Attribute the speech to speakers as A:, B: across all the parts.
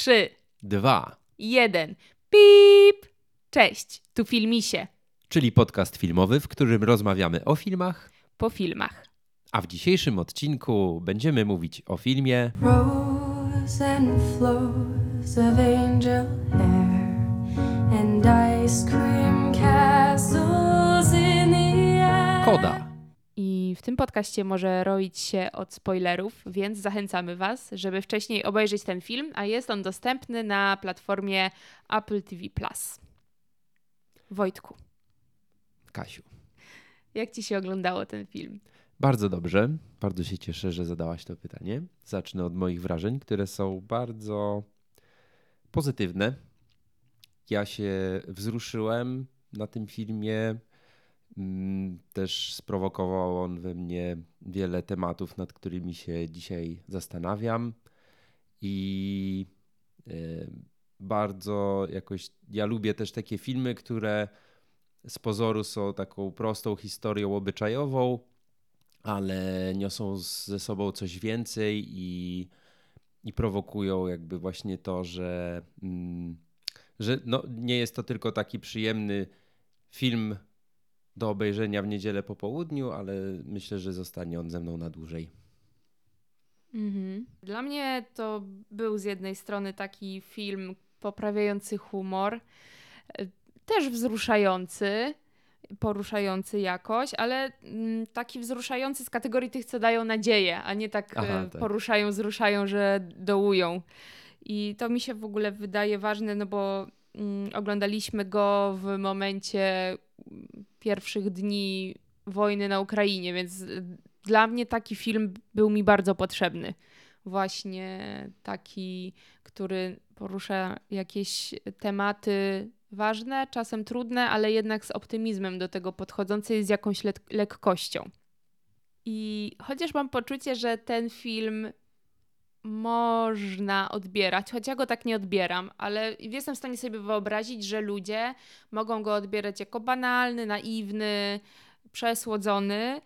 A: Trzy,
B: Dwa,
A: jeden. Pip! Cześć, tu Filmisie.
B: czyli podcast filmowy, w którym rozmawiamy o filmach,
A: Po filmach.
B: a w dzisiejszym odcinku będziemy mówić o filmie
C: Rose and flows of angel hair and ice cream castles in the air.
B: Koda.
A: I w tym podcaście może roić się od spoilerów, więc zachęcamy Was, żeby wcześniej obejrzeć ten film, a jest on dostępny na platformie Apple TV+. Wojtku,
B: Kasiu.
A: jak Ci się oglądało ten film?
B: Bardzo dobrze. Bardzo się cieszę, że zadałaś to pytanie. Zacznę od moich wrażeń, które są bardzo pozytywne. Ja się wzruszyłem na tym filmie. Mm, Też sprowokował on we mnie wiele tematów, nad którymi się dzisiaj zastanawiam. I e, bardzo jakoś. Ja lubię też takie filmy, które z pozoru są taką prostą historią obyczajową, ale niosą ze sobą coś więcej i, i prowokują jakby właśnie to, że, mm, że no, nie jest to tylko taki przyjemny film do obejrzenia w niedzielę po południu, ale myślę, że zostanie on ze mną na dłużej.
A: Mhm. Dla mnie to był z jednej strony taki film poprawiający humor, e, też wzruszający, poruszający jakoś, ale mm, taki wzruszający z kategorii tych, co dają nadzieję, a nie tak,
B: Aha,
A: e,
B: tak.
A: poruszają, wzruszają, że dołują. I to mi się w ogóle wydaje ważne, no bo oglądaliśmy go w momencie mm, pierwszych dni wojny na Ukrainie, więc dla mnie taki film był mi bardzo potrzebny. Właśnie taki, który porusza jakieś tematy ważne, czasem trudne, ale jednak z optymizmem do tego podchodzący z jakąś lek- lekkością. I chociaż mam poczucie, że ten film można odbierać, choć ja go tak nie odbieram, ale jestem w stanie sobie wyobrazić, że ludzie mogą go odbierać jako banalny, naiwny, przesłodzony.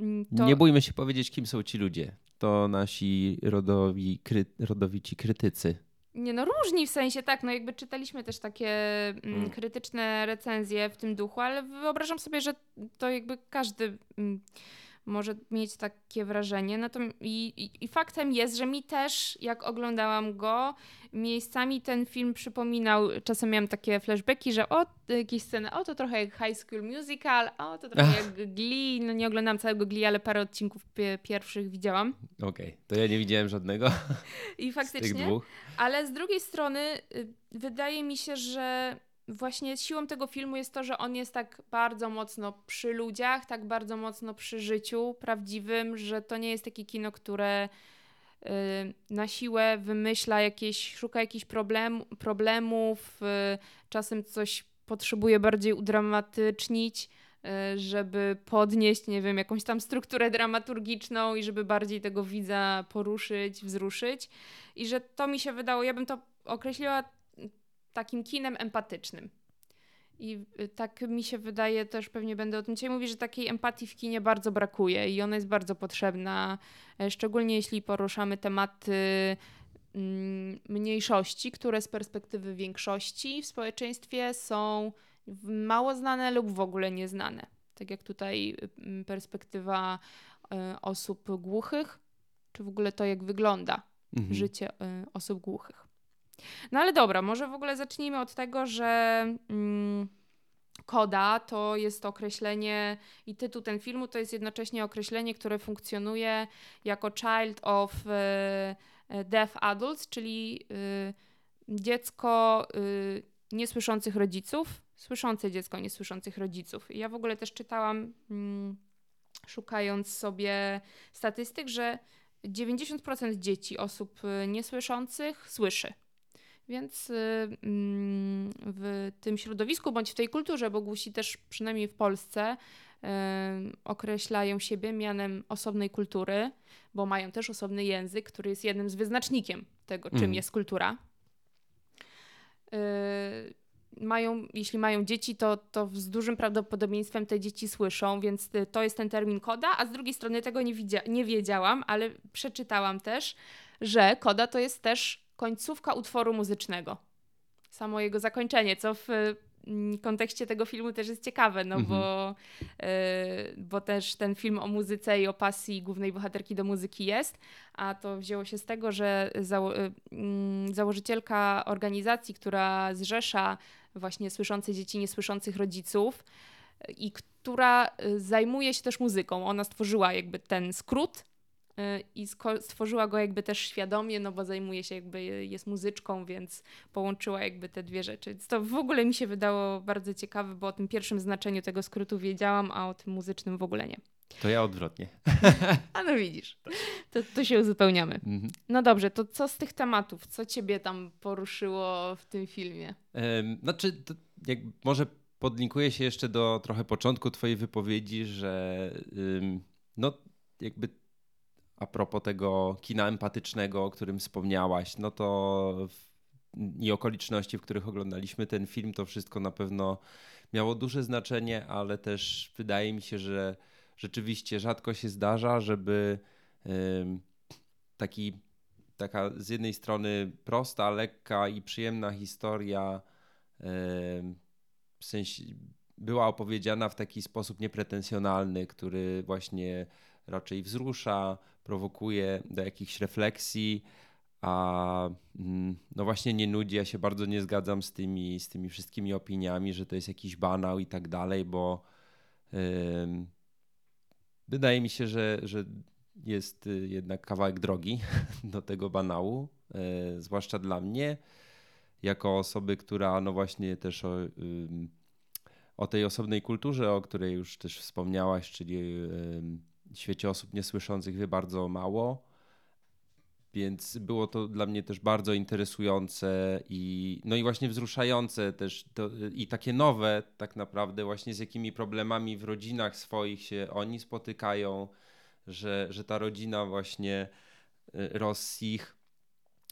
A: Mm, To...
B: Nie bójmy się powiedzieć, kim są ci ludzie. To nasi rodowi, kry, rodowici krytycy.
A: Nie no, różni w sensie, tak, no jakby czytaliśmy też takie mm,
B: Mm.
A: krytyczne recenzje w tym duchu, ale wyobrażam sobie, że to jakby każdy mm, może mieć takie wrażenie. To i, i, I faktem jest, że mi też, jak oglądałam go, miejscami ten film przypominał, czasem miałam takie flashbacki, że o, jakieś sceny, o to trochę jak High School Musical, o to trochę jak Glee, no nie oglądam całego Glee, ale parę odcinków pie- pierwszych widziałam.
B: Okej, to ja nie widziałem żadnego
A: I
B: z tych
A: faktycznie...
B: dwóch.
A: Ale z drugiej strony y, wydaje mi się, że właśnie siłą tego filmu jest to, że on jest tak bardzo mocno przy ludziach, tak bardzo mocno przy życiu prawdziwym, że to nie jest takie kino, które y, na siłę wymyśla jakieś, szuka jakichś problem, problemów, y, czasem coś potrzebuje bardziej udramatycznić, y, żeby podnieść, nie wiem, jakąś tam strukturę dramaturgiczną i żeby bardziej tego widza poruszyć, wzruszyć. I że to mi się wydało, ja bym to określiła takim kinem empatycznym. I y, tak mi się wydaje, też pewnie będę o tym dzisiaj mówić, że takiej empatii w kinie bardzo brakuje i ona jest bardzo potrzebna, e, szczególnie jeśli poruszamy tematy mm, mniejszości, które z perspektywy większości w społeczeństwie są mało znane lub w ogóle nieznane. Tak jak tutaj y, perspektywa y, osób głuchych, czy w ogóle to, jak wygląda
B: Mhm.
A: życie y, osób głuchych. No ale dobra, może w ogóle zacznijmy od tego, że mm, koda to jest określenie i tytuł ten filmu to jest jednocześnie określenie, które funkcjonuje jako child of y, deaf adults, czyli y, dziecko y, niesłyszących rodziców, słyszące dziecko niesłyszących rodziców. I ja w ogóle też czytałam, mm, szukając sobie statystyk, że 90% dzieci, osób niesłyszących słyszy. Więc y, mm, w tym środowisku bądź w tej kulturze, bo głusi też przynajmniej w Polsce y, określają siebie mianem osobnej kultury, bo mają też osobny język, który jest jednym z wyznacznikiem tego, czym
B: Mhm.
A: jest kultura. Y, mają, jeśli mają dzieci, to, to z dużym prawdopodobieństwem te dzieci słyszą, więc to jest ten termin koda, a z drugiej strony tego nie, widzia- nie wiedziałam, ale przeczytałam też, że koda to jest też końcówka utworu muzycznego. Samo jego zakończenie, co w mm, kontekście tego filmu też jest ciekawe, no
B: Mhm.
A: bo, y, bo też ten film o muzyce i o pasji głównej bohaterki do muzyki jest, a to wzięło się z tego, że zało- y, mm, założycielka organizacji, która zrzesza właśnie słyszące dzieci, niesłyszących rodziców y, i która zajmuje się też muzyką. Ona stworzyła jakby ten skrót i sko- stworzyła go jakby też świadomie, no bo zajmuje się jakby, jest muzyczką, więc połączyła jakby te dwie rzeczy. To w ogóle mi się wydało bardzo ciekawe, bo o tym pierwszym znaczeniu tego skrótu wiedziałam, a o tym muzycznym w ogóle nie.
B: To ja odwrotnie.
A: A no widzisz, to, to się uzupełniamy.
B: Mhm.
A: No dobrze, to co z tych tematów? Co ciebie tam poruszyło w tym filmie?
B: Znaczy, to jak może podlinkuję się jeszcze do trochę początku Twojej wypowiedzi, że no jakby a propos tego kina empatycznego, o którym wspomniałaś, no to i okoliczności, w których oglądaliśmy ten film, to wszystko na pewno miało duże znaczenie, ale też wydaje mi się, że rzeczywiście rzadko się zdarza, żeby taki taka z jednej strony prosta, lekka i przyjemna historia w sensie była opowiedziana w taki sposób niepretensjonalny, który właśnie raczej wzrusza, prowokuje do jakichś refleksji, a mm, no właśnie nie nudzi. Ja się bardzo nie zgadzam z tymi, z tymi wszystkimi opiniami, że to jest jakiś banał i tak dalej, bo em, wydaje mi się, że, że jest y, jednak kawałek drogi do tego banału, e, zwłaszcza dla mnie, jako osoby, która no właśnie też o, ym, o tej osobnej kulturze, o której już też wspomniałaś, czyli ym, świecie osób niesłyszących wie bardzo mało. Więc było to dla mnie też bardzo interesujące i no i właśnie wzruszające też to, i takie nowe tak naprawdę właśnie z jakimi problemami w rodzinach swoich się oni spotykają, że, że ta rodzina właśnie y, Rossich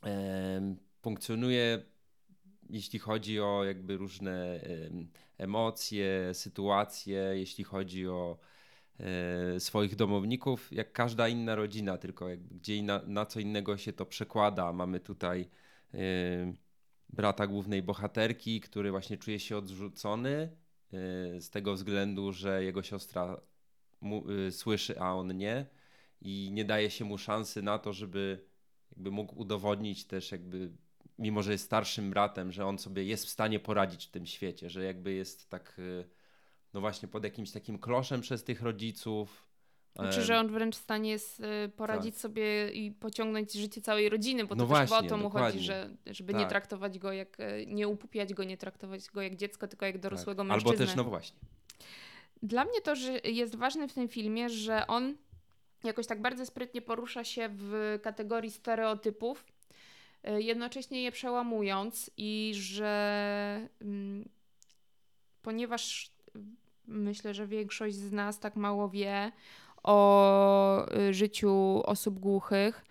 B: em, funkcjonuje jeśli chodzi o jakby różne em, emocje, sytuacje, jeśli chodzi o e, swoich domowników, jak każda inna rodzina, tylko gdzie na, na co innego się to przekłada. Mamy tutaj e, brata głównej bohaterki, który właśnie czuje się odrzucony e, z tego względu, że jego siostra mu, e, słyszy, a on nie i nie daje się mu szansy na to, żeby jakby mógł udowodnić też jakby mimo że jest starszym bratem, że on sobie jest w stanie poradzić w tym świecie, że jakby jest tak, no właśnie pod jakimś takim kloszem przez tych rodziców.
A: Znaczy, że on wręcz w stanie jest poradzić
B: tak.
A: sobie i pociągnąć życie całej rodziny, bo to
B: No
A: chyba
B: właśnie,
A: o to mu
B: dokładnie.
A: chodzi, że, żeby nie
B: Tak.
A: traktować go jak, y, nie upupiać go, nie traktować go jak dziecko, tylko jak
B: tak.
A: dorosłego mężczyznę.
B: Albo też, no właśnie.
A: Dla mnie to, że jest ważne w tym filmie, że on jakoś tak bardzo sprytnie porusza się w kategorii stereotypów, y, jednocześnie je przełamując i że mm, ponieważ myślę, że większość z nas tak mało wie o y, życiu osób głuchych,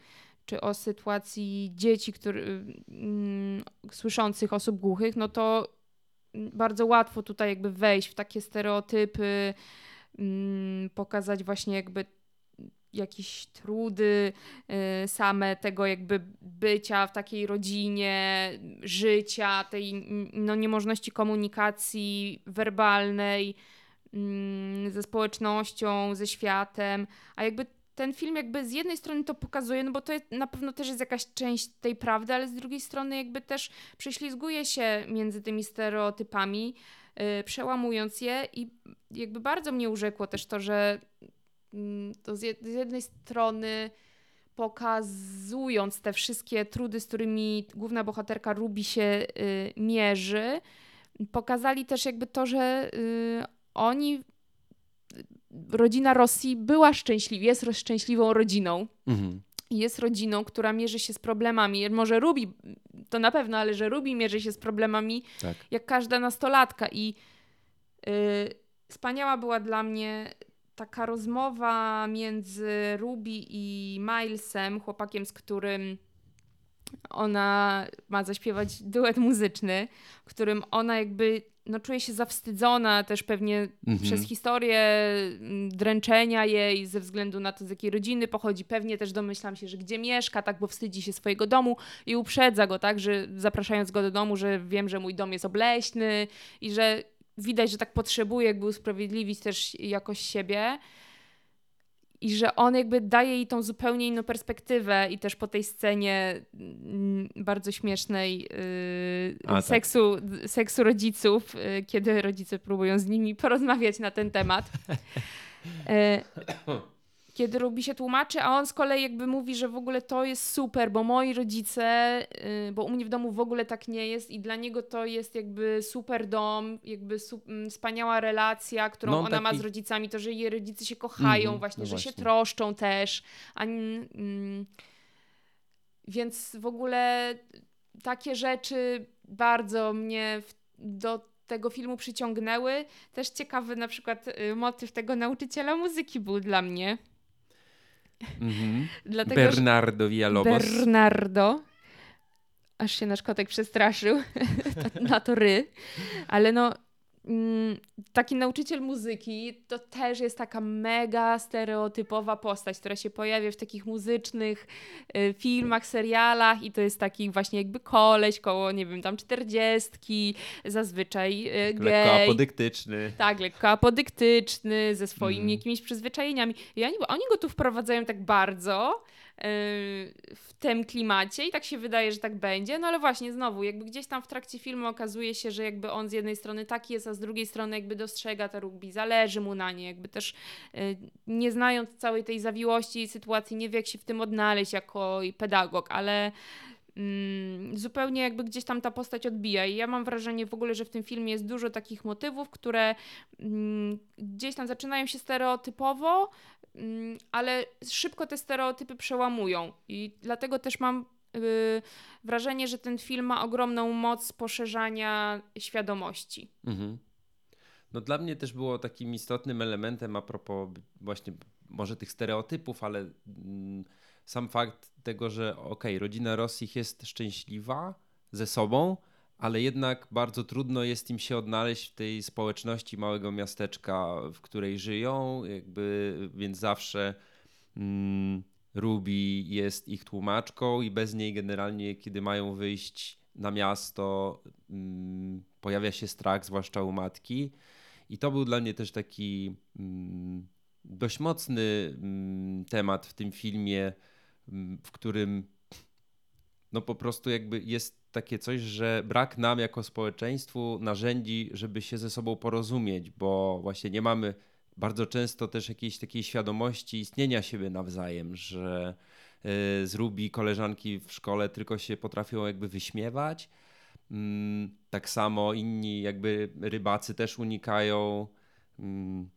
A: czy o sytuacji dzieci, który, mm, słyszących osób głuchych, no to bardzo łatwo tutaj jakby wejść w takie stereotypy, mm, pokazać właśnie jakby jakieś trudy y, same tego jakby bycia w takiej rodzinie, życia, tej no, niemożności komunikacji werbalnej mm, ze społecznością, ze światem, a jakby ten film jakby z jednej strony to pokazuje, no bo to jest, na pewno też jest jakaś część tej prawdy, ale z drugiej strony jakby też prześlizguje się między tymi stereotypami, y, przełamując je i jakby bardzo mnie urzekło też to, że to z, jed- z jednej strony pokazując te wszystkie trudy, z którymi główna bohaterka Ruby się y, mierzy, pokazali też jakby to, że y, oni, rodzina Rosji była szczęśliwa, jest szczęśliwą rodziną.
B: Mhm.
A: Jest rodziną, która mierzy się z problemami. Może Ruby, to na pewno, ale że Ruby mierzy się z problemami
B: Tak.
A: jak każda nastolatka. I y, wspaniała była dla mnie taka rozmowa między Ruby i Milesem, chłopakiem, z którym ona ma zaśpiewać duet muzyczny, w którym ona jakby no, czuje się zawstydzona też pewnie
B: Mhm.
A: przez historię mm, dręczenia jej ze względu na to, z jakiej rodziny pochodzi. Pewnie też domyślam się, że gdzie mieszka, tak, bo wstydzi się swojego domu i uprzedza go, tak, że zapraszając go do domu, że wiem, że mój dom jest obleśny i że widać, że tak potrzebuje jakby usprawiedliwić też jakoś siebie. I że on jakby daje jej tą zupełnie inną perspektywę i też po tej scenie mm, bardzo śmiesznej yy,
B: A, tak.
A: seksu, seksu rodziców, yy, kiedy rodzice próbują z nimi porozmawiać na ten temat. Yy, kiedy Ruby się tłumaczy, a on z kolei jakby mówi, że w ogóle to jest super, bo moi rodzice, yy, bo u mnie w domu w ogóle tak nie jest i dla niego to jest jakby super dom, jakby su- mm, wspaniała relacja, którą
B: No,
A: ona ma
B: taki-
A: z rodzicami, to, że jej rodzice się kochają
B: Mhm,
A: właśnie,
B: no
A: że się
B: właśnie.
A: troszczą też. A, mm, więc w ogóle takie rzeczy bardzo mnie w, do tego filmu przyciągnęły. Też ciekawy na przykład y, motyw tego nauczyciela muzyki był dla mnie.
B: Mhm.
A: Dlatego,
B: Bernardo Villalobos.
A: Bernardo. Aż się nasz kotek przestraszył na to ry. Ale no, taki nauczyciel muzyki to też jest taka mega stereotypowa postać, która się pojawia w takich muzycznych y, filmach, serialach i to jest taki właśnie jakby koleś koło, nie wiem, tam czterdziestki, zazwyczaj y,
B: Lekko
A: gej.
B: apodyktyczny.
A: Tak, lekko apodyktyczny, ze swoimi
B: Mm.
A: jakimiś przyzwyczajeniami. I oni, oni go tu wprowadzają tak bardzo w tym klimacie i tak się wydaje, że tak będzie. No ale właśnie, znowu, jakby gdzieś tam w trakcie filmu okazuje się, że jakby on z jednej strony taki jest, a z drugiej strony jakby dostrzega to rugby, zależy mu na nie, jakby też yy, nie znając całej tej zawiłości i sytuacji, nie wie jak się w tym odnaleźć jako pedagog, ale mm, zupełnie jakby gdzieś tam ta postać odbija. I ja mam wrażenie w ogóle, że w tym filmie jest dużo takich motywów, które mm, gdzieś tam zaczynają się stereotypowo, mm, ale szybko te stereotypy przełamują. I dlatego też mam y, wrażenie, że ten film ma ogromną moc poszerzania świadomości.
B: Mhm. No dla mnie też było takim istotnym elementem a propos właśnie może tych stereotypów, ale sam fakt tego, że okej, rodzina Rossich jest szczęśliwa ze sobą, ale jednak bardzo trudno jest im się odnaleźć w tej społeczności małego miasteczka, w której żyją, jakby, więc zawsze mm, Ruby jest ich tłumaczką i bez niej generalnie, kiedy mają wyjść na miasto, mm, pojawia się strach, zwłaszcza u matki. I to był dla mnie też taki mm, dość mocny mm, temat w tym filmie, w którym no po prostu jakby jest takie coś, że brak nam jako społeczeństwu narzędzi, żeby się ze sobą porozumieć, bo właśnie nie mamy bardzo często też jakiejś takiej świadomości istnienia siebie nawzajem, że y, z Ruby koleżanki w szkole tylko się potrafią jakby wyśmiewać. Mm, Tak samo inni jakby rybacy też unikają mm,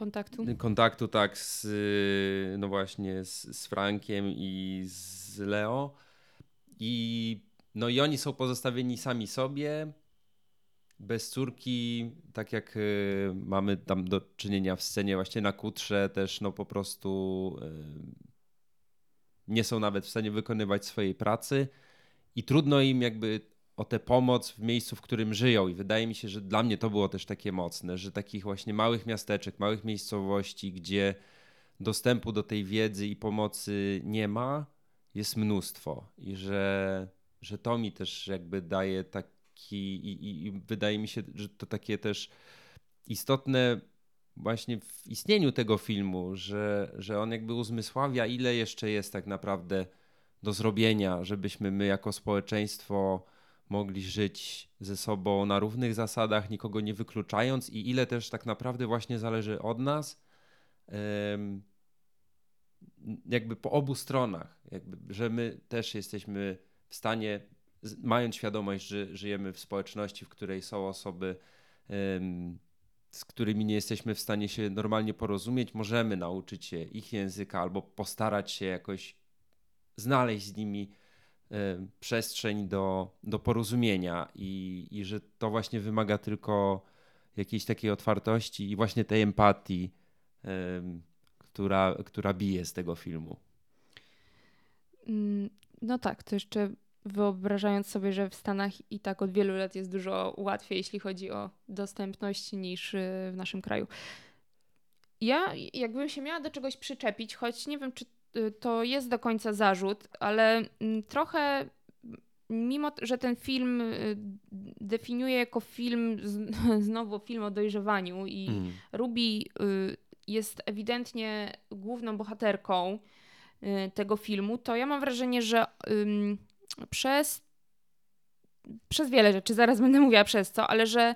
A: Kontaktu.
B: kontaktu tak z, no właśnie z, z Frankiem i z Leo i no i oni są pozostawieni sami sobie bez córki, tak jak y, mamy tam do czynienia w scenie właśnie na kutrze też no po prostu y, nie są nawet w stanie wykonywać swojej pracy i trudno im jakby o tę pomoc w miejscu, w którym żyją. I wydaje mi się, że dla mnie to było też takie mocne, że takich właśnie małych miasteczek, małych miejscowości, gdzie dostępu do tej wiedzy i pomocy nie ma, jest mnóstwo. I że, że to mi też jakby daje taki, i, i, i wydaje mi się, że to takie też istotne właśnie w istnieniu tego filmu, że, że on jakby uzmysławia, ile jeszcze jest tak naprawdę do zrobienia, żebyśmy my jako społeczeństwo mogli żyć ze sobą na równych zasadach, nikogo nie wykluczając i ile też tak naprawdę właśnie zależy od nas, jakby po obu stronach, jakby, że my też jesteśmy w stanie, mając świadomość, że żyjemy w społeczności, w której są osoby, z którymi nie jesteśmy w stanie się normalnie porozumieć, możemy nauczyć się ich języka albo postarać się jakoś znaleźć z nimi przestrzeń do, do porozumienia i, i że to właśnie wymaga tylko jakiejś takiej otwartości i właśnie tej empatii, em, która, która bije z tego filmu.
A: Mm, no tak, to jeszcze wyobrażając sobie, że w Stanach i tak od wielu lat jest dużo łatwiej, jeśli chodzi o dostępność niż y, w naszym kraju. Ja jakbym się miała do czegoś przyczepić, choć nie wiem, czy y, to jest do końca zarzut, ale mm, trochę mimo, że ten film y, definiuje jako film, znowu film o dojrzewaniu i mm. Ruby jest ewidentnie główną bohaterką tego filmu, to ja mam wrażenie, że przez, przez wiele rzeczy, zaraz będę mówiła przez co, ale że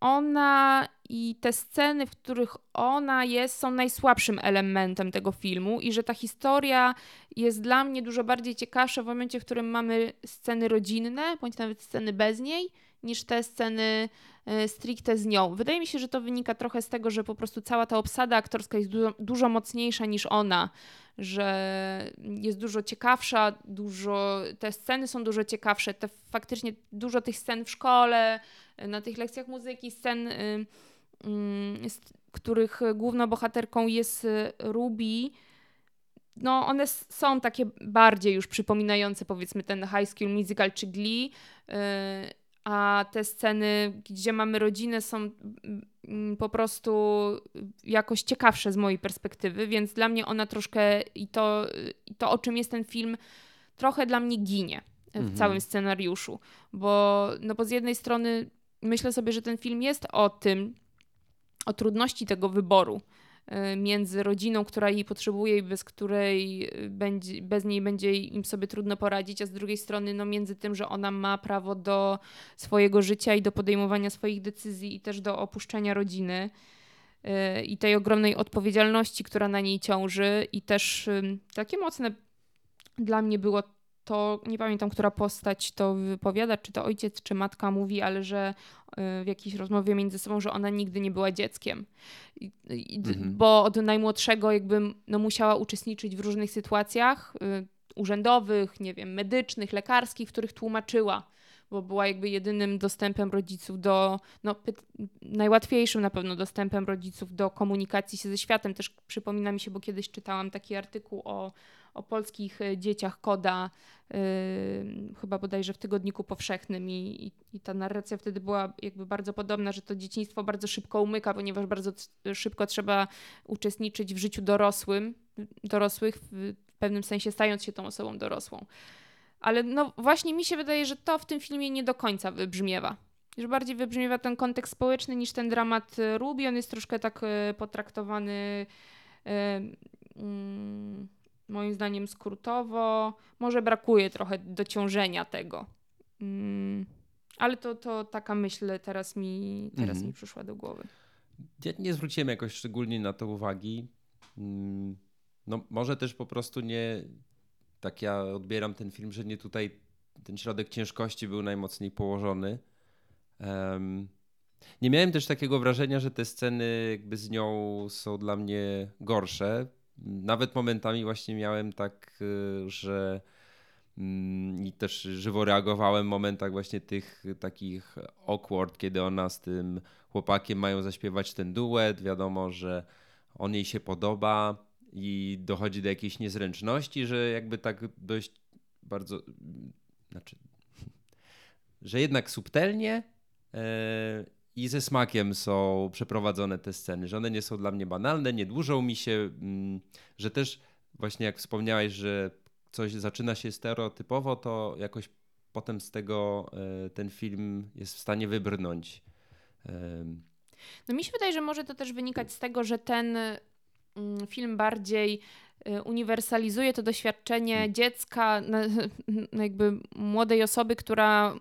A: ona i te sceny, w których ona jest, są najsłabszym elementem tego filmu i że ta historia jest dla mnie dużo bardziej ciekawsza w momencie, w którym mamy sceny rodzinne, bądź nawet sceny bez niej, niż te sceny e, stricte z nią. Wydaje mi się, że to wynika trochę z tego, że po prostu cała ta obsada aktorska jest dużo, dużo mocniejsza niż ona, że jest dużo ciekawsza, dużo, te sceny są dużo ciekawsze, te faktycznie dużo tych scen w szkole, na tych lekcjach muzyki, scen, y, y, z których główną bohaterką jest y, Ruby, no one są takie bardziej już przypominające powiedzmy ten High School Musical czy Glee, a te sceny, gdzie mamy rodzinę, są mm, po prostu jakoś ciekawsze z mojej perspektywy, więc dla mnie ona troszkę i to, i to o czym jest ten film, trochę dla mnie ginie w mhm. całym scenariuszu, bo, no bo z jednej strony myślę sobie, że ten film jest o tym, o trudności tego wyboru, między rodziną, która jej potrzebuje i bez której y, będzie, bez niej będzie im sobie trudno poradzić, a z drugiej strony no, między tym, że ona ma prawo do swojego życia i do podejmowania swoich decyzji i też do opuszczenia rodziny y, i tej ogromnej odpowiedzialności, która na niej ciąży i też takie mocne dla mnie było to nie pamiętam, która postać to wypowiada, czy to ojciec, czy matka mówi, ale że y, w jakiejś rozmowie między sobą, że ona nigdy nie była dzieckiem. I, i, mhm. Bo od najmłodszego jakby no, musiała uczestniczyć w różnych sytuacjach y, urzędowych, nie wiem, medycznych, lekarskich, w których tłumaczyła bo była jakby jedynym dostępem rodziców do, no, najłatwiejszym na pewno dostępem rodziców do komunikacji się ze światem. Też przypomina mi się, bo kiedyś czytałam taki artykuł o o polskich e, dzieciach Koda, yy, chyba bodajże w Tygodniku Powszechnym i, i, i, ta narracja wtedy była jakby bardzo podobna, że to dzieciństwo bardzo szybko umyka, ponieważ bardzo szybko trzeba uczestniczyć w życiu dorosłym, dorosłych, w pewnym sensie stając się tą osobą dorosłą. Ale no właśnie mi się wydaje, że to w tym filmie nie do końca wybrzmiewa. Że bardziej wybrzmiewa ten kontekst społeczny niż ten dramat Ruby. On jest troszkę tak e, potraktowany. Yy, yy, moim zdaniem skrótowo. Może brakuje trochę dociążenia tego. Mm, ale to, to taka myśl teraz mi, teraz mhm. mi przyszła do głowy.
B: Ja nie zwróciłem jakoś szczególnie na to uwagi. Mm, no może też po prostu nie, tak ja odbieram ten film, że nie tutaj ten środek ciężkości był najmocniej położony. Um, nie miałem też takiego wrażenia, że te sceny jakby z nią są dla mnie gorsze nawet momentami właśnie miałem tak, y, że mm, i też żywo reagowałem w momentach właśnie tych takich awkward, kiedy ona z tym chłopakiem mają zaśpiewać ten duet. Wiadomo, że on jej się podoba i dochodzi do jakiejś niezręczności, że jakby tak dość bardzo, znaczy, że jednak subtelnie e, i ze smakiem są przeprowadzone te sceny, że one nie są dla mnie banalne, nie dłużą mi się, mm, że też właśnie jak wspomniałeś, że coś zaczyna się stereotypowo, to jakoś potem z tego e, ten film jest w stanie wybrnąć.
A: No mi się wydaje, że może to też wynikać z tego, że ten mm, film bardziej e, uniwersalizuje to doświadczenie hmm. dziecka, jakby młodej osoby, która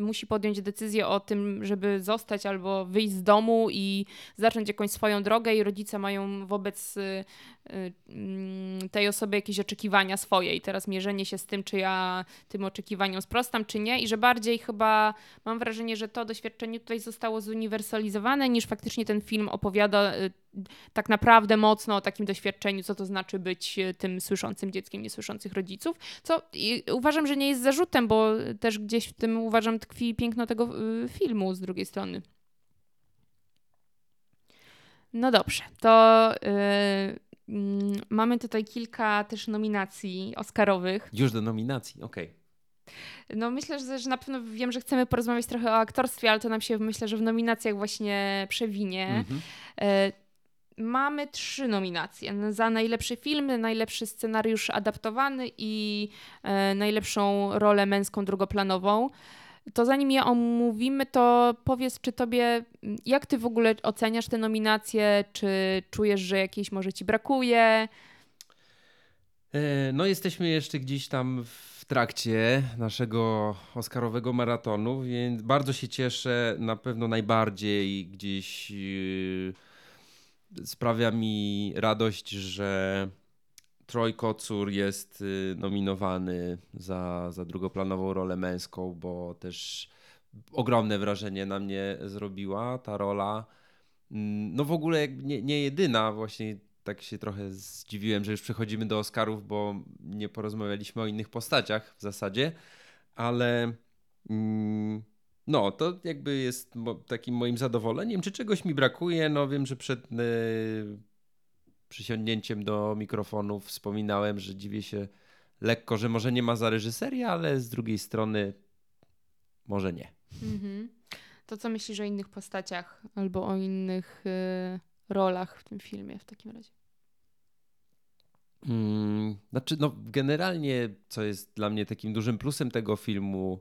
A: musi podjąć decyzję o tym, żeby zostać albo wyjść z domu i zacząć jakąś swoją drogę, i rodzice mają wobec y, y, tej osoby jakieś oczekiwania swoje. I teraz mierzenie się z tym, czy ja tym oczekiwaniom sprostam, czy nie. I że bardziej chyba mam wrażenie, że to doświadczenie tutaj zostało zuniwersalizowane, niż faktycznie ten film opowiada y, tak naprawdę mocno o takim doświadczeniu, co to znaczy być e, tym słyszącym dzieckiem niesłyszących rodziców, co uważam, że nie jest zarzutem, bo też gdzieś w tym uważam tkwi piękno tego e, filmu z drugiej strony. No dobrze, to yy, mm, mamy tutaj kilka też nominacji Oscarowych.
B: Już do nominacji, okej.
A: No myślę, że, że na pewno wiem, że chcemy porozmawiać trochę o aktorstwie, ale to nam się myślę, że w nominacjach właśnie przewinie.
B: Mhm.
A: E, mamy trzy nominacje za najlepszy film, najlepszy scenariusz adaptowany i e, najlepszą rolę męską drugoplanową. To zanim je omówimy, to powiedz, czy tobie, jak ty w ogóle oceniasz te nominacje? Czy czujesz, że jakiejś może ci brakuje?
B: E, No, jesteśmy jeszcze gdzieś tam w trakcie naszego Oscarowego maratonu, więc bardzo się cieszę. Na pewno najbardziej gdzieś yy, sprawia mi radość, że Troy Kocur jest yy, nominowany za, za drugoplanową rolę męską, bo też ogromne wrażenie na mnie zrobiła ta rola. Mm, No w ogóle nie, nie jedyna, właśnie tak się trochę zdziwiłem, że już przechodzimy do Oscarów, bo nie porozmawialiśmy o innych postaciach w zasadzie, ale mm, no to jakby jest takim moim zadowoleniem. Czy czegoś mi brakuje? No wiem, że przed y, przysiągnięciem do mikrofonu wspominałem, że dziwię się lekko, że może nie ma za reżyserię, ale z drugiej strony może nie.
A: Mhm. To co myślisz o innych postaciach albo o innych y, rolach w tym filmie w takim razie?
B: Mm, Znaczy, no, generalnie, co jest dla mnie takim dużym plusem tego filmu,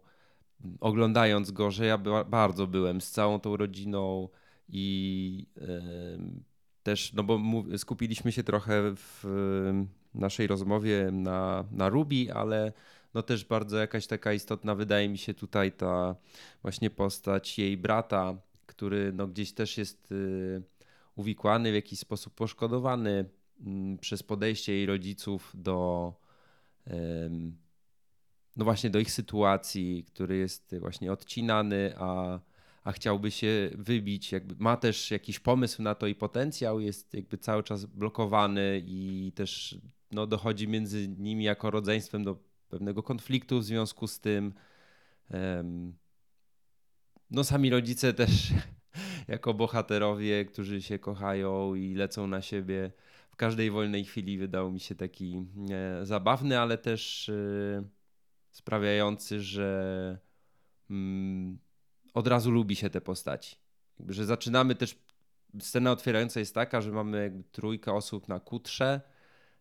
B: oglądając go, że ja ba- bardzo byłem z całą tą rodziną i też, no bo skupiliśmy się trochę w naszej rozmowie na, na Ruby, ale no też bardzo jakaś taka istotna wydaje mi się tutaj ta właśnie postać jej brata, który no gdzieś też jest y, uwikłany, w jakiś sposób poszkodowany mm, przez podejście jej rodziców do no właśnie do ich sytuacji, który jest właśnie odcinany, a, a chciałby się wybić, jakby ma też jakiś pomysł na to i potencjał, jest jakby cały czas blokowany i też no, dochodzi między nimi jako rodzeństwem do pewnego konfliktu w związku z tym. No sami rodzice też jako bohaterowie, którzy się kochają i lecą na siebie w każdej wolnej chwili wydał mi się taki e, zabawny, ale też e, sprawiający, że mm, od razu lubi się te postaci. Jakby, że zaczynamy też, scena otwierająca jest taka, że mamy trójkę osób na kutrze,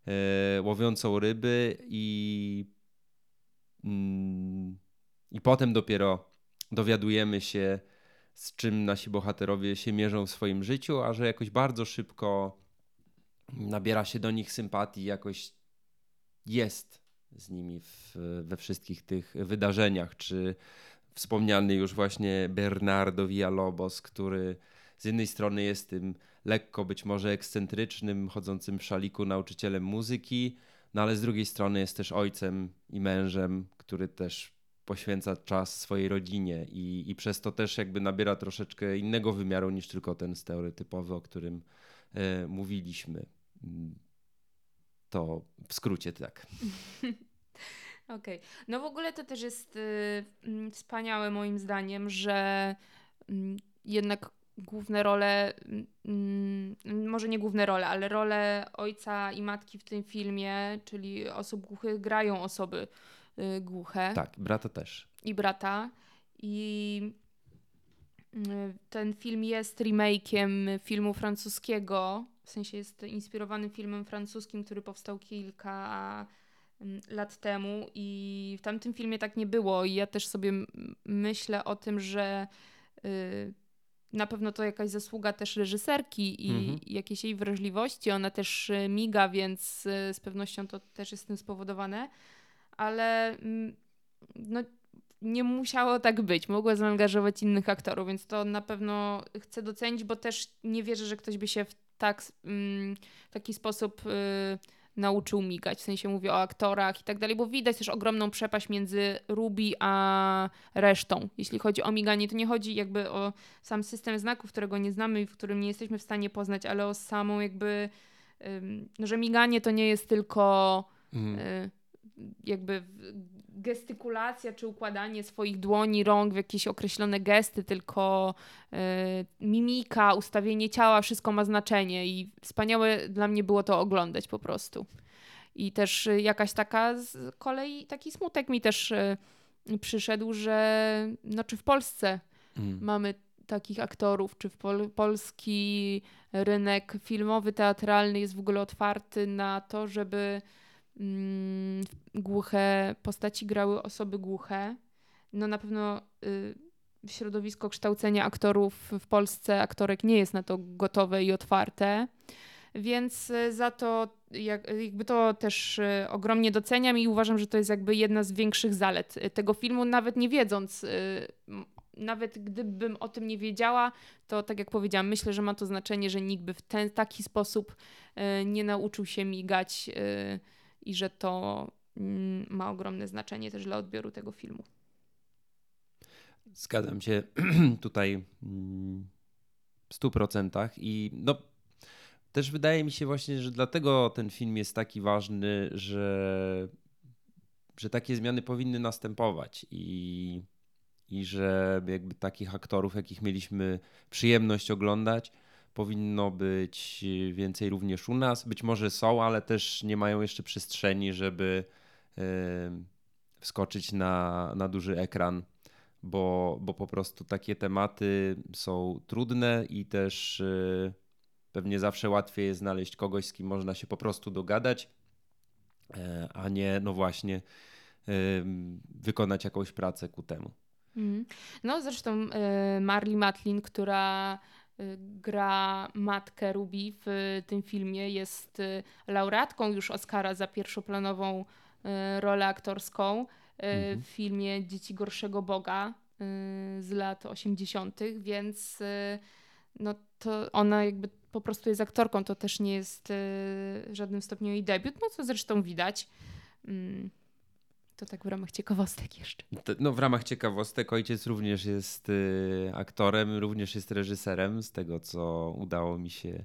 B: e, łowiącą ryby i mm, i potem dopiero dowiadujemy się, z czym nasi bohaterowie się mierzą w swoim życiu, a że jakoś bardzo szybko nabiera się do nich sympatii, jakoś jest z nimi w, we wszystkich tych wydarzeniach, czy wspomniany już właśnie Bernardo Villalobos, który z jednej strony jest tym lekko być może ekscentrycznym, chodzącym w szaliku nauczycielem muzyki, no ale z drugiej strony jest też ojcem i mężem, który też poświęca czas swojej rodzinie i, i przez to też jakby nabiera troszeczkę innego wymiaru niż tylko ten stereotypowy, o którym e, mówiliśmy. To w skrócie tak.
A: Okej. No w ogóle to też jest y, mm, wspaniałe moim zdaniem, że mm, jednak główne role, mm, może nie główne role, ale role ojca i matki w tym filmie, czyli osób głuchych, grają osoby y, głuche
B: Tak, brata też.
A: i brata. I y, ten film jest remake'iem filmu francuskiego, w sensie jest inspirowany filmem francuskim, który powstał kilka mm, lat temu i w tamtym filmie tak nie było i ja też sobie myślę o tym, że y, na pewno to jakaś zasługa też reżyserki i
B: Mhm.
A: jakiejś jej wrażliwości. Ona też y, miga, więc y, z pewnością to też jest tym spowodowane, ale mm, no, nie musiało tak być. Mogła zaangażować innych aktorów, więc to na pewno chcę docenić, bo też nie wierzę, że ktoś by się w tak, mm, taki sposób y, nauczył migać. W sensie mówię o aktorach i tak dalej, bo widać też ogromną przepaść między Ruby a resztą. Jeśli chodzi o miganie, to nie chodzi jakby o sam system znaków, którego nie znamy i w którym nie jesteśmy w stanie poznać, ale o samą jakby, no, że miganie to nie jest tylko
B: Mhm.
A: y, jakby gestykulacja czy układanie swoich dłoni, rąk w jakieś określone gesty, tylko y, mimika, ustawienie ciała, wszystko ma znaczenie i wspaniałe dla mnie było to oglądać po prostu. I też y, jakaś taka z kolei, taki smutek mi też y, przyszedł, że no, czy w Polsce
B: Mm.
A: mamy takich aktorów, czy w pol polski rynek filmowy, teatralny jest w ogóle otwarty na to, żeby głuche postaci grały osoby głuche. No na pewno y, środowisko kształcenia aktorów w Polsce, aktorek nie jest na to gotowe i otwarte. Więc y, za to jak, jakby to też y, ogromnie doceniam i uważam, że to jest jakby jedna z większych zalet tego filmu, nawet nie wiedząc, nawet gdybym o tym nie wiedziała, to tak jak powiedziałam, myślę, że ma to znaczenie, że nikt by w ten taki sposób nie nauczył się migać i że to mm, ma ogromne znaczenie też dla odbioru tego filmu.
B: Zgadzam się tutaj mm, w stu procentach i no też wydaje mi się właśnie, że dlatego ten film jest taki ważny, że, że takie zmiany powinny następować i, i że jakby takich aktorów, jakich mieliśmy przyjemność oglądać, powinno być więcej również u nas. Być może są, ale też nie mają jeszcze przestrzeni, żeby wskoczyć na, na duży ekran bo, bo po prostu takie tematy są trudne i też y, pewnie zawsze łatwiej jest znaleźć kogoś, z kim można się po prostu dogadać, e, a nie, no właśnie, wykonać jakąś pracę ku temu.
A: Mhm. No zresztą y, Marley Matlin, która gra matkę Ruby w y, tym filmie, jest y, laureatką już Oscara za pierwszoplanową y, rolę aktorską y,
B: Mhm.
A: w filmie Dzieci Gorszego Boga y, z lat 80., więc y, no to ona jakby po prostu jest aktorką, to też nie jest y, w żadnym stopniu jej debiut, no co zresztą widać. To tak w ramach ciekawostek jeszcze.
B: No, w ramach ciekawostek, ojciec również jest y, aktorem, również jest reżyserem, z tego co udało mi się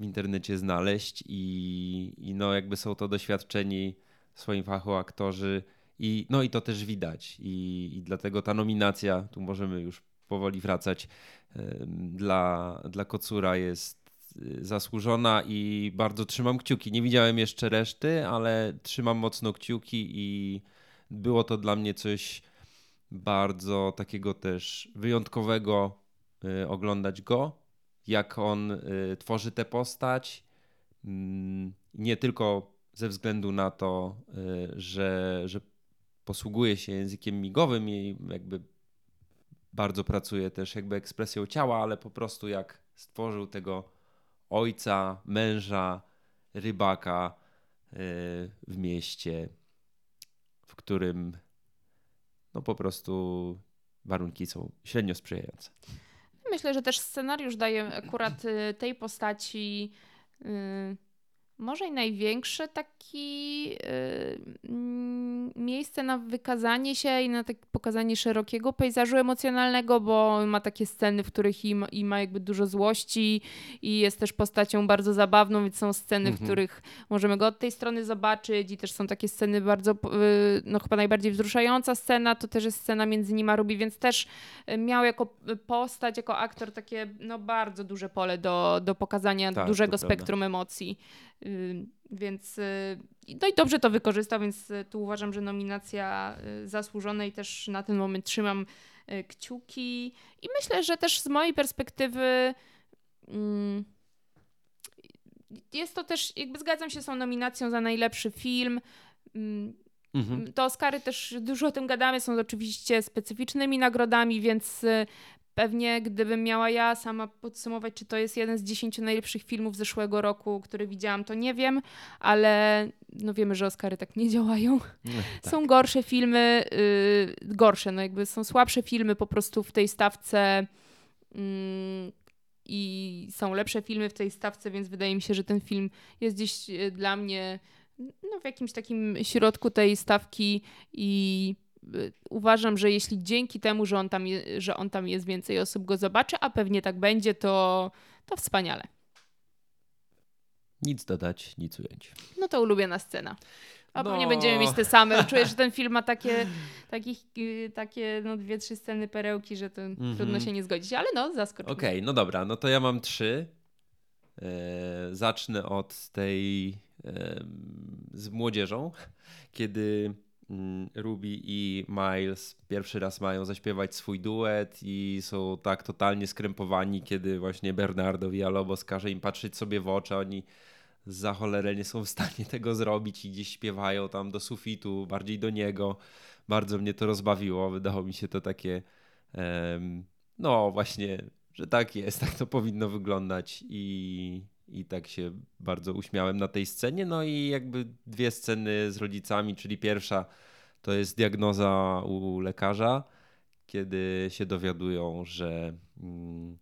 B: w internecie znaleźć. I, i no, jakby są to doświadczeni w swoim fachu aktorzy. I, no i to też widać. I, I dlatego ta nominacja, tu możemy już powoli wracać, ym, dla, dla Kocura jest y, zasłużona i bardzo trzymam kciuki. Nie widziałem jeszcze reszty, ale trzymam mocno kciuki i było to dla mnie coś bardzo takiego też wyjątkowego y, oglądać go, jak on y, tworzy tę postać. Mm, Nie tylko ze względu na to, y, że, że posługuje się językiem migowym i jakby bardzo pracuje też jakby ekspresją ciała, ale po prostu jak stworzył tego ojca, męża, rybaka w mieście, w którym no po prostu warunki są średnio sprzyjające.
A: Myślę, że też scenariusz daje akurat y, tej postaci y, może i największe taki y, mm, miejsce na wykazanie się i na tak pokazanie szerokiego pejzażu emocjonalnego, bo ma takie sceny, w których i ma, i ma jakby dużo złości i jest też postacią bardzo zabawną, więc są sceny, w
B: Mhm.
A: których możemy go od tej strony zobaczyć i też są takie sceny bardzo, y, no chyba najbardziej wzruszająca scena, to też jest scena między nim a Ruby, więc też y, miał jako postać, jako aktor takie no bardzo duże pole do, do pokazania
B: Tak,
A: dużego spektrum emocji. Więc y, no i dobrze to wykorzystał, więc y, tu uważam, że nominacja y, zasłużona i też na ten moment trzymam kciuki. I myślę, że też z mojej perspektywy mm, jest to też, jakby zgadzam się z tą nominacją za najlepszy film. Mm,
B: Mhm.
A: te Oscary też dużo o tym gadamy, są oczywiście specyficznymi nagrodami, więc pewnie gdybym miała ja sama podsumować, czy to jest jeden z dziesięciu najlepszych filmów zeszłego roku, który widziałam, to nie wiem, ale no wiemy, że Oscary tak nie działają.
B: Tak.
A: Są gorsze filmy, y, gorsze, no jakby są słabsze filmy po prostu w tej stawce mm, i są lepsze filmy w tej stawce, więc wydaje mi się, że ten film jest gdzieś y, dla mnie no, w jakimś takim środku tej stawki i uważam, że jeśli dzięki temu, że on tam, je, że on tam jest, więcej osób go zobaczy, a pewnie tak będzie, to, to wspaniale.
B: Nic dodać, nic ująć.
A: No to ulubiona scena. A
B: No.
A: pewnie będziemy mieć te same. Czuję, że ten film ma takie, takich, y, takie no, dwie, trzy sceny perełki, że to
B: Mhm.
A: trudno się nie zgodzić. Ale no, zaskocz. mnie.
B: Okej, no dobra, no to ja mam trzy. E, zacznę od tej z młodzieżą, kiedy mm, Ruby i Miles pierwszy raz mają zaśpiewać swój duet i są tak totalnie skrępowani, kiedy właśnie Bernardo Villalobos każe im patrzeć sobie w oczy, oni za cholerę nie są w stanie tego zrobić i gdzieś śpiewają tam do sufitu, bardziej do niego. Bardzo mnie to rozbawiło, wydało mi się to takie no właśnie, że tak jest, tak to powinno wyglądać i, i tak się bardzo uśmiałem na tej scenie. No i jakby dwie sceny z rodzicami, czyli pierwsza to jest diagnoza u lekarza, kiedy się dowiadują, że mm,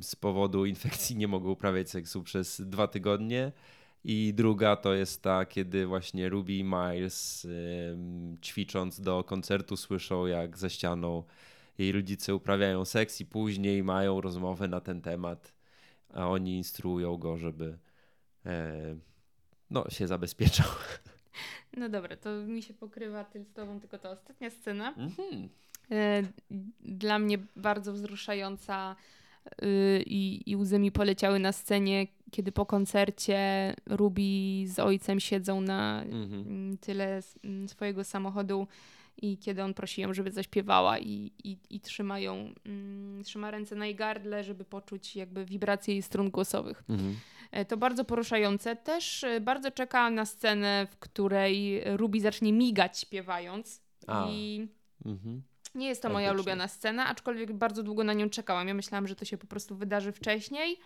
B: z powodu infekcji nie mogą uprawiać seksu przez dwa tygodnie. I druga to jest ta, kiedy właśnie Ruby i Miles ćwicząc do koncertu słyszą, jak za ścianą jej rodzice uprawiają seks i później mają rozmowę na ten temat, a oni instruują go, żeby e, no, się zabezpieczał.
A: No dobra, to mi się pokrywa ty z tobą tylko ta ostatnia scena.
B: Mhm.
A: E, Dla mnie bardzo wzruszająca y, i, i łzy mi poleciały na scenie, kiedy po koncercie Ruby z ojcem siedzą na
B: Mhm.
A: tyle swojego samochodu i kiedy on prosi ją, żeby zaśpiewała i, i, i trzymają, mm, trzyma ręce na jej gardle, żeby poczuć jakby wibracje jej strun głosowych.
B: Mhm.
A: E, To bardzo poruszające. Też e, bardzo czekałam na scenę, w której Ruby zacznie migać śpiewając.
B: A.
A: I
B: Mhm.
A: nie jest to moja
B: Faktycznie.
A: ulubiona scena, aczkolwiek bardzo długo na nią czekałam. Ja myślałam, że to się po prostu wydarzy wcześniej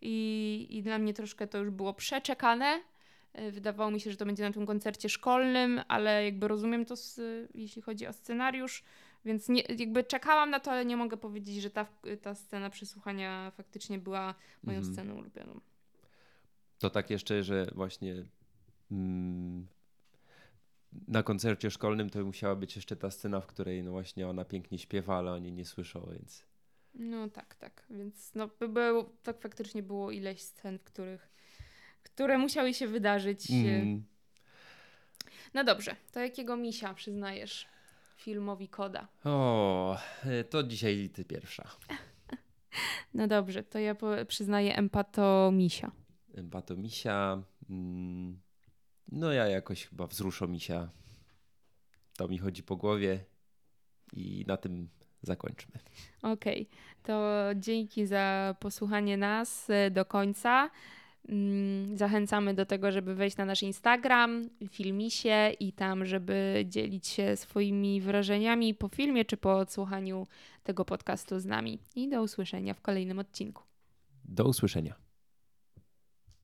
A: i, i dla mnie troszkę to już było przeczekane. E, Wydawało mi się, że to będzie na tym koncercie szkolnym, ale jakby rozumiem to, z, jeśli chodzi o scenariusz, więc nie, jakby czekałam na to, ale nie mogę powiedzieć, że ta, ta scena przesłuchania faktycznie była moją
B: Mhm.
A: sceną ulubioną.
B: To tak jeszcze, że właśnie mm, na koncercie szkolnym to musiała być jeszcze ta scena, w której no właśnie ona pięknie śpiewa, ale oni nie słyszą, więc
A: No tak, tak. Więc no, by był, tak faktycznie było ileś scen, w których, które musiały się wydarzyć.
B: mm,
A: No dobrze, to jakiego misia przyznajesz filmowi Koda?
B: o, e, to dzisiaj ty pierwsza.
A: No dobrze, to ja przyznaję empatomisia.
B: Batomisia. Mm, no ja jakoś chyba wzruszomisia. To mi chodzi po głowie i na tym zakończmy.
A: Okej, to dzięki za posłuchanie nas e, do końca. Mm, Zachęcamy do tego, żeby wejść na nasz Instagram, filmisie i tam, żeby dzielić się swoimi wrażeniami po filmie czy po odsłuchaniu tego podcastu z nami. I do usłyszenia w kolejnym odcinku.
B: Do usłyszenia.